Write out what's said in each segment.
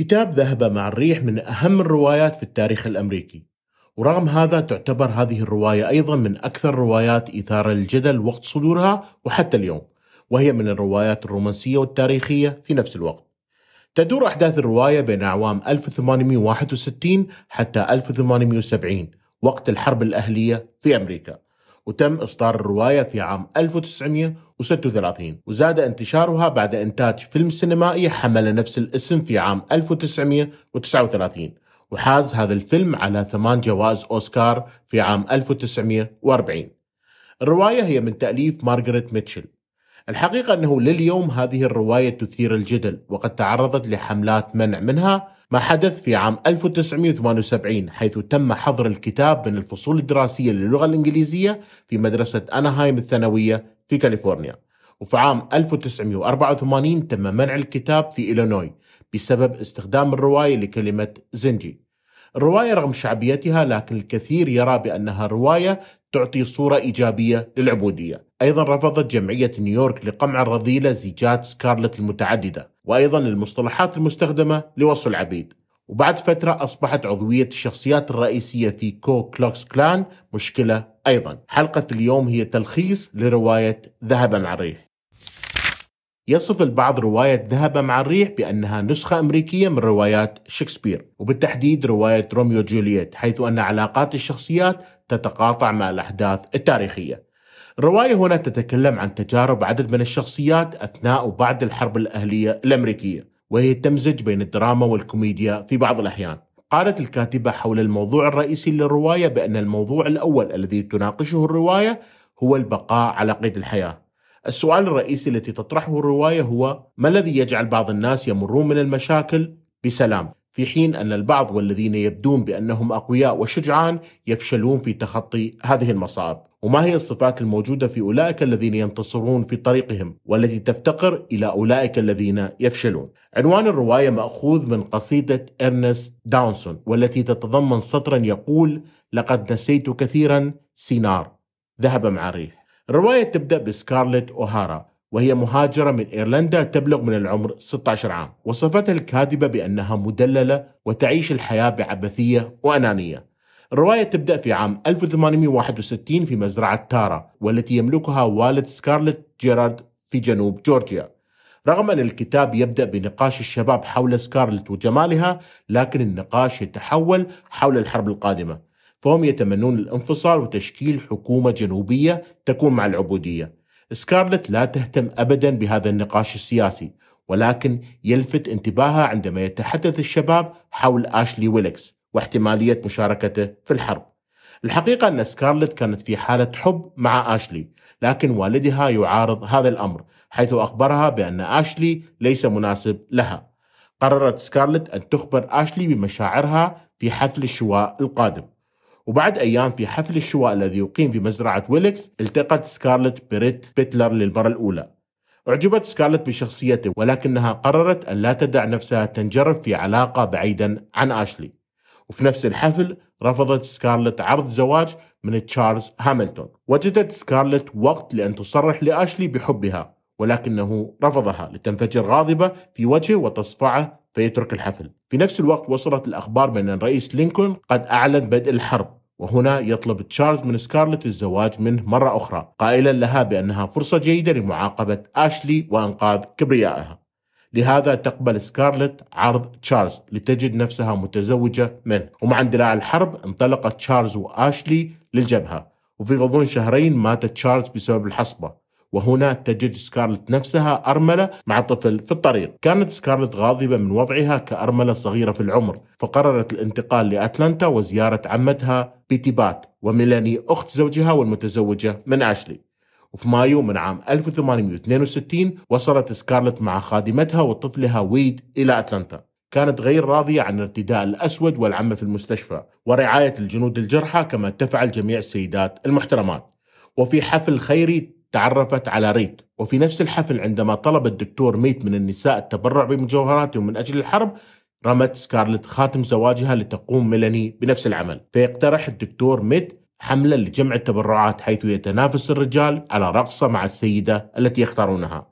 كتاب ذهب مع الريح من أهم الروايات في التاريخ الأمريكي. ورغم هذا تعتبر هذه الرواية أيضا من أكثر الروايات إثارة للجدل وقت صدورها وحتى اليوم وهي من الروايات الرومانسية والتاريخية في نفس الوقت. تدور أحداث الرواية بين أعوام 1861 حتى 1870 وقت الحرب الأهلية في أمريكا. وتم إصدار الرواية في عام 1936 وزاد انتشارها بعد إنتاج فيلم سينمائي حمل نفس الاسم في عام 1939 وحاز هذا الفيلم على ثمان جوائز أوسكار في عام 1940 الرواية هي من تأليف مارغريت ميتشل. الحقيقة أنه لليوم هذه الرواية تثير الجدل وقد تعرضت لحملات منع منها ما حدث في عام 1978 حيث تم حظر الكتاب من الفصول الدراسية للغة الإنجليزية في مدرسة أناهايم الثانوية في كاليفورنيا. وفي عام 1984 تم منع الكتاب في إلينوي بسبب استخدام الرواية لكلمة زنجي. الرواية رغم شعبيتها لكن الكثير يرى بأنها رواية تعطي صورة إيجابية للعبودية. أيضا رفضت جمعية نيويورك لقمع الرذيلة زيجات سكارلت المتعددة وأيضا المصطلحات المستخدمة لوصف العبيد. وبعد فترة أصبحت عضوية الشخصيات الرئيسية في كو كلوكس كلان مشكلة أيضا. حلقة اليوم هي تلخيص لرواية ذهب مع الريح يصف البعض رواية ذهب مع الريح بأنها نسخة أمريكية من روايات شكسبير وبالتحديد رواية روميو جولييت حيث أن علاقات الشخصيات تتقاطع مع الأحداث التاريخية. الرواية هنا تتكلم عن تجارب عدد من الشخصيات أثناء وبعد الحرب الأهلية الأمريكية وهي تمزج بين الدراما والكوميديا في بعض الأحيان. قالت الكاتبة حول الموضوع الرئيسي للرواية بأن الموضوع الأول الذي تناقشه الرواية هو البقاء على قيد الحياة. السؤال الرئيسي التي تطرحه الرواية هو ما الذي يجعل بعض الناس يمرون من المشاكل بسلام؟ في حين أن البعض والذين يبدون بأنهم أقوياء وشجعان يفشلون في تخطي هذه المصاعب وما هي الصفات الموجودة في أولئك الذين ينتصرون في طريقهم والتي تفتقر إلى أولئك الذين يفشلون؟ عنوان الرواية مأخوذ من قصيدة إرنست داونسون والتي تتضمن سطرا يقول لقد نسيت كثيرا سينار ذهب مع الريح الرواية تبدأ بسكارلت أوهارا وهي مهاجرة من إيرلندا تبلغ من العمر 16 عام. وصفتها الكاتبة بأنها مدللة وتعيش الحياة بعبثية وأنانية. الرواية تبدأ في عام 1861 في مزرعة تارا والتي يملكها والد سكارلت جيرارد في جنوب جورجيا. رغم أن الكتاب يبدأ بنقاش الشباب حول سكارلت وجمالها لكن النقاش يتحول حول الحرب القادمة. فهم يتمنون الانفصال وتشكيل حكومة جنوبية تكون مع العبودية سكارلت لا تهتم ابدا بهذا النقاش السياسي ولكن يلفت انتباهها عندما يتحدث الشباب حول أشلي ويلكس واحتمالية مشاركته في الحرب. الحقيقة أن سكارلت كانت في حالة حب مع أشلي، لكن والدها يعارض هذا الأمر حيث أخبرها بأن أشلي ليس مناسب لها. قررت سكارلت أن تخبر أشلي بمشاعرها في حفل الشواء القادم. وبعد أيام في حفل الشواء الذي يقيم في مزرعة ويلكس التقت سكارلت بريت بتلر للمرة الأولى. أعجبت سكارلت بشخصيته ولكنها قررت أن لا تدع نفسها تنجرف في علاقة بعيدا عن آشلي. وفي نفس الحفل رفضت سكارلت عرض زواج من تشارلز هاملتون. وجدت سكارلت وقت لأن تصرح لآشلي بحبها ولكنه رفضها لتنفجر غاضبة في وجهه وتصفعه فيترك الحفل. في نفس الوقت وصلت الأخبار بأن الرئيس لينكولن قد أعلن بدء الحرب. وهنا يطلب تشارلز من سكارلت الزواج منه مرة أخرى قائلا لها بأنها فرصة جيدة لمعاقبة آشلي وإنقاذ كبريائها. لهذا تقبل سكارلت عرض تشارلز لتجد نفسها متزوجة منه. ومع اندلاع الحرب انطلق تشارلز وآشلي للجبهة وفي غضون شهرين مات تشارلز بسبب الحصبة. وهنا تجد سكارلت نفسها أرملة مع طفل في الطريق. كانت سكارلت غاضبة من وضعها كأرملة صغيرة في العمر فقررت الانتقال لأتلانتا وزيارة عمتها بيتي بات وميلاني أخت زوجها والمتزوجة من أشلي. وفي مايو من عام 1862 وصلت سكارلت مع خادمتها وطفلها ويد إلى أتلانتا. كانت غير راضية عن ارتداء الأسود والعمة في المستشفى ورعاية الجنود الجرحى كما تفعل جميع السيدات المحترمات. وفي حفل خيري تعرفت على ريت. وفي نفس الحفل عندما طلب الدكتور ميت من النساء التبرع بمجوهراتهم من أجل الحرب رمت سكارلت خاتم زواجها لتقوم ميلاني بنفس العمل. فيقترح الدكتور ميت حملة لجمع التبرعات حيث يتنافس الرجال على رقصة مع السيدة التي يختارونها.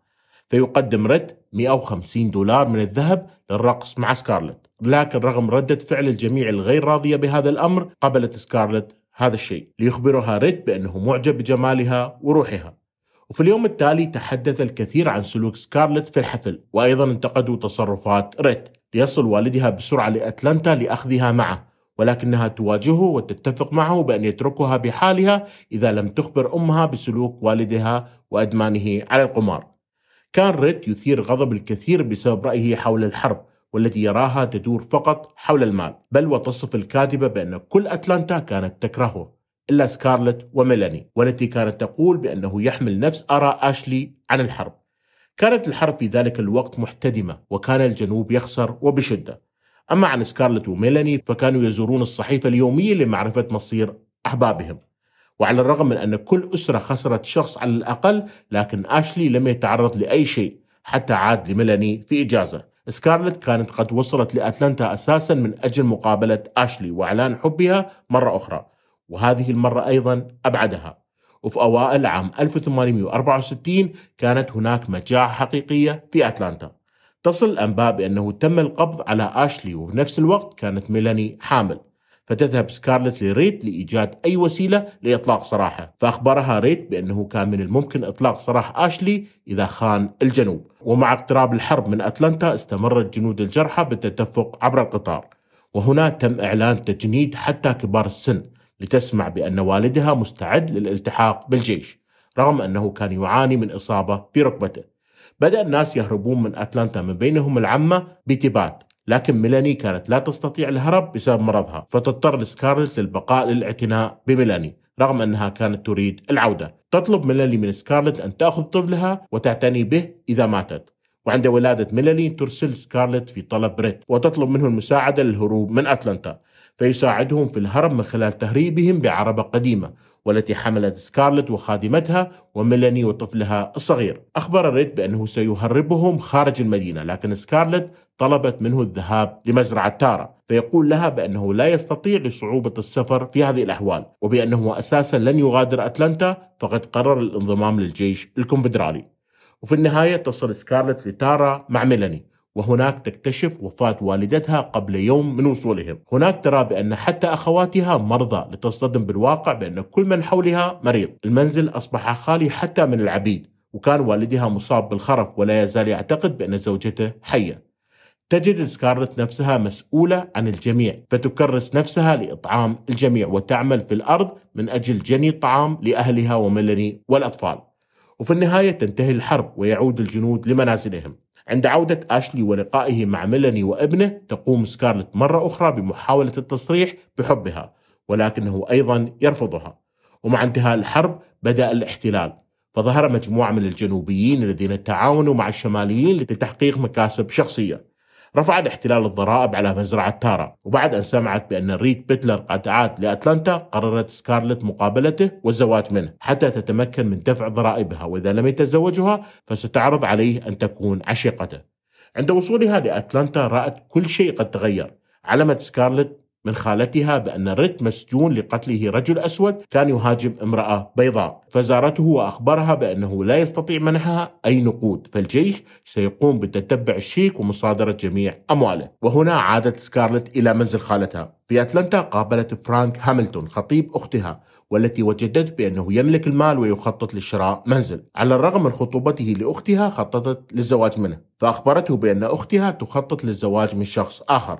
فيقدم ريد 150 دولار من الذهب للرقص مع سكارلت. لكن رغم ردة فعل الجميع الغير راضية بهذا الأمر قبلت سكارلت هذا الشيء. ليخبرها ريد بأنه معجب بجمالها وروحها. وفي اليوم التالي تحدث الكثير عن سلوك سكارلت في الحفل وأيضا انتقدوا تصرفات ريد ليصل والدها بسرعة لأتلانتا لأخذها معه ولكنها تواجهه وتتفق معه بأن يتركها بحالها إذا لم تخبر أمها بسلوك والدها وأدمانه على القمار. كان ريد يثير غضب الكثير بسبب رأيه حول الحرب والتي يراها تدور فقط حول المال بل وتصف الكاتبة بأن كل أتلانتا كانت تكرهه. إلا سكارلت وميلاني. والتي كانت تقول بأنه يحمل نفس آراء أشلي عن الحرب. كانت الحرب في ذلك الوقت محتدمة وكان الجنوب يخسر وبشدة. أما عن سكارلت وميلاني فكانوا يزورون الصحيفة اليومية لمعرفة مصير أحبابهم. وعلى الرغم من أن كل أسرة خسرت شخص على الأقل لكن آشلي لم يتعرض لأي شيء حتى عاد لميلاني في إجازة. سكارلت كانت قد وصلت لأتلانتا أساسا من أجل مقابلة آشلي وإعلان حبها مرة أخرى. وهذه المرة أيضا أبعدها. وفي أوائل عام 1864 كانت هناك مجاعة حقيقية في أتلانتا. تصل الأنباء بأنه تم القبض على آشلي وفي نفس الوقت كانت ميلاني حامل. فتذهب سكارلت لريت لإيجاد أي وسيلة لإطلاق سراحه. فأخبرها ريت بأنه كان من الممكن إطلاق سراح آشلي إذا خان الجنوب. ومع اقتراب الحرب من أتلانتا استمرت جنود الجرحى بالتدفق عبر القطار. وهنا تم إعلان تجنيد حتى كبار السن. لتسمع بأن والدها مستعد للالتحاق بالجيش رغم أنه كان يعاني من إصابة في ركبته. بدأ الناس يهربون من أتلانتا من بينهم العمة بتبات لكن ميلاني كانت لا تستطيع الهرب بسبب مرضها فتضطر سكارلت للبقاء للاعتناء بميلاني رغم أنها كانت تريد العودة. تطلب ميلاني من سكارلت أن تأخذ طفلها وتعتني به إذا ماتت. وعند ولادة ميلاني ترسل سكارلت في طلب بريت وتطلب منه المساعدة للهروب من أتلانتا. فيساعدهم في الهرب من خلال تهريبهم بعربة قديمة والتي حملت سكارلت وخادمتها وميلاني وطفلها الصغير. أخبر ريد بأنه سيهربهم خارج المدينة لكن سكارلت طلبت منه الذهاب لمزرعة تارا فيقول لها بأنه لا يستطيع لصعوبة السفر في هذه الأحوال وبأنه أساسا لن يغادر أتلانتا فقد قرر الانضمام للجيش الكونفدرالي. وفي النهاية تصل سكارلت لتارا مع ميلاني. وهناك تكتشف وفاة والدتها قبل يوم من وصولهم. هناك ترى بأن حتى أخواتها مرضى لتصطدم بالواقع بأن كل من حولها مريض. المنزل أصبح خالي حتى من العبيد وكان والدها مصاب بالخرف ولا يزال يعتقد بأن زوجته حية. تجد سكارلت نفسها مسؤولة عن الجميع فتكرس نفسها لإطعام الجميع وتعمل في الأرض من أجل جني الطعام لأهلها وميلاني والأطفال. وفي النهاية تنتهي الحرب ويعود الجنود لمنازلهم. عند عودة أشلي ولقائه مع ميلاني وابنه تقوم سكارلت مرة أخرى بمحاولة التصريح بحبها ولكنه أيضا يرفضها. ومع انتهاء الحرب بدأ الاحتلال فظهر مجموعة من الجنوبيين الذين تعاونوا مع الشماليين لتحقيق مكاسب شخصية. رفع الاحتلال الضرائب على مزرعة تارا وبعد أن سمعت بأن ريد بيتلر قد عاد لأتلانتا قررت سكارلت مقابلته والزواج منه حتى تتمكن من دفع ضرائبها وإذا لم يتزوجها فستعرض عليه أن تكون عشيقته. عند وصولها لأتلانتا رأت كل شيء قد تغير علمت سكارلت من خالتها بأن ريت مسجون لقتله رجل أسود كان يهاجم امرأة بيضاء. فزارته وأخبرها بأنه لا يستطيع منحها أي نقود فالجيش سيقوم بتتبع الشيك ومصادرة جميع أمواله. وهنا عادت سكارلت إلى منزل خالتها. في أتلانتا قابلت فرانك هاملتون خطيب أختها والتي وجدت بأنه يملك المال ويخطط لشراء منزل. على الرغم من خطوبته لأختها خططت للزواج منه. فأخبرته بأن أختها تخطط للزواج من شخص آخر.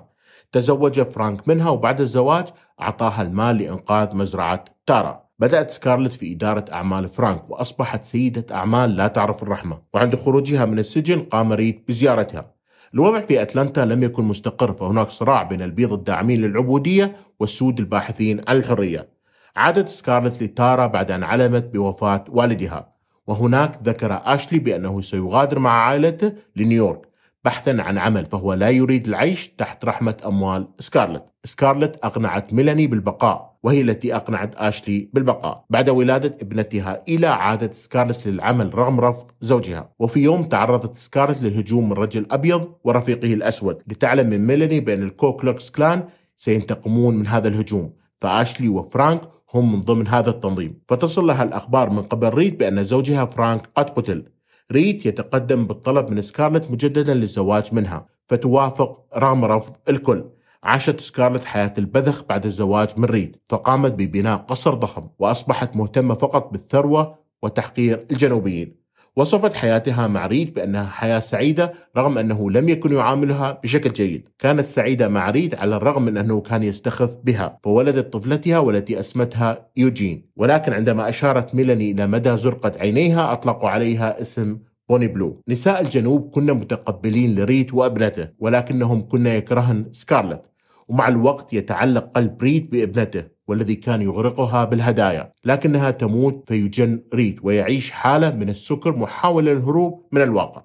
تزوج فرانك منها وبعد الزواج أعطاها المال لإنقاذ مزرعة تارا. بدأت سكارلت في إدارة أعمال فرانك وأصبحت سيدة أعمال لا تعرف الرحمة وعند خروجها من السجن قام ريت بزيارتها. الوضع في أتلانتا لم يكن مستقر فهناك صراع بين البيض الداعمين للعبودية والسود الباحثين عن الحرية. عادت سكارلت لتارا بعد أن علمت بوفاة والدها وهناك ذكر أشلي بأنه سيغادر مع عائلته لنيويورك. بحثا عن عمل فهو لا يريد العيش تحت رحمة أموال سكارلت. سكارلت أقنعت ميلاني بالبقاء وهي التي أقنعت آشلي بالبقاء. بعد ولادة ابنتها إيلا عادت سكارلت للعمل رغم رفض زوجها. وفي يوم تعرضت سكارلت للهجوم من رجل أبيض ورفيقه الأسود لتعلم من ميلاني بأن الكوكلوكس كلان سينتقمون من هذا الهجوم. فآشلي وفرانك هم من ضمن هذا التنظيم. فتصل لها الأخبار من قبل ريت بأن زوجها فرانك قد قتل ريت يتقدم بالطلب من سكارلت مجددا للزواج منها. فتوافق رغم رفض الكل. عاشت سكارلت حياة البذخ بعد الزواج من ريت فقامت ببناء قصر ضخم وأصبحت مهتمة فقط بالثروة وتحقير الجنوبيين. وصفت حياتها مع ريت بأنها حياة سعيدة رغم أنه لم يكن يعاملها بشكل جيد. كانت سعيدة مع ريت على الرغم من أنه كان يستخف بها. فولدت طفلتها والتي أسمتها يوجين. ولكن عندما أشارت ميلاني إلى مدى زرقة عينيها أطلقوا عليها اسم بوني بلو. نساء الجنوب كنا متقبلين لريت وابنته ولكنهم كنا يكرهن سكارلت. ومع الوقت يتعلق قلب ريت بابنته. والذي كان يغرقها بالهدايا لكنها تموت فيجن ريت ويعيش حالة من السكر محاولة للهروب من الواقع.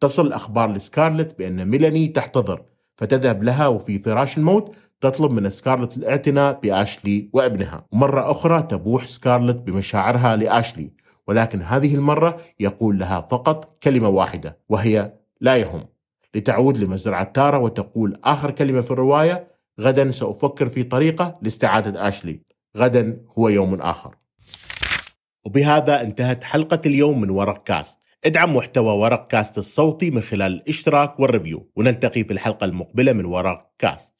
تصل الأخبار لسكارلت بأن ميلاني تحتضر فتذهب لها وفي فراش الموت تطلب من سكارلت الاعتناء بأشلي وابنها. مرة أخرى تبوح سكارلت بمشاعرها لأشلي ولكن هذه المرة يقول لها فقط كلمة واحدة وهي لا يهم. لتعود لمزرعة تارا وتقول آخر كلمة في الرواية غدا سأفكر في طريقة لاستعادة آشلي. غدا هو يوم آخر. وبهذا انتهت حلقة اليوم من ورق كاست. ادعم محتوى ورق كاست الصوتي من خلال الاشتراك وال review. ونلتقي في الحلقة المقبلة من ورق كاست.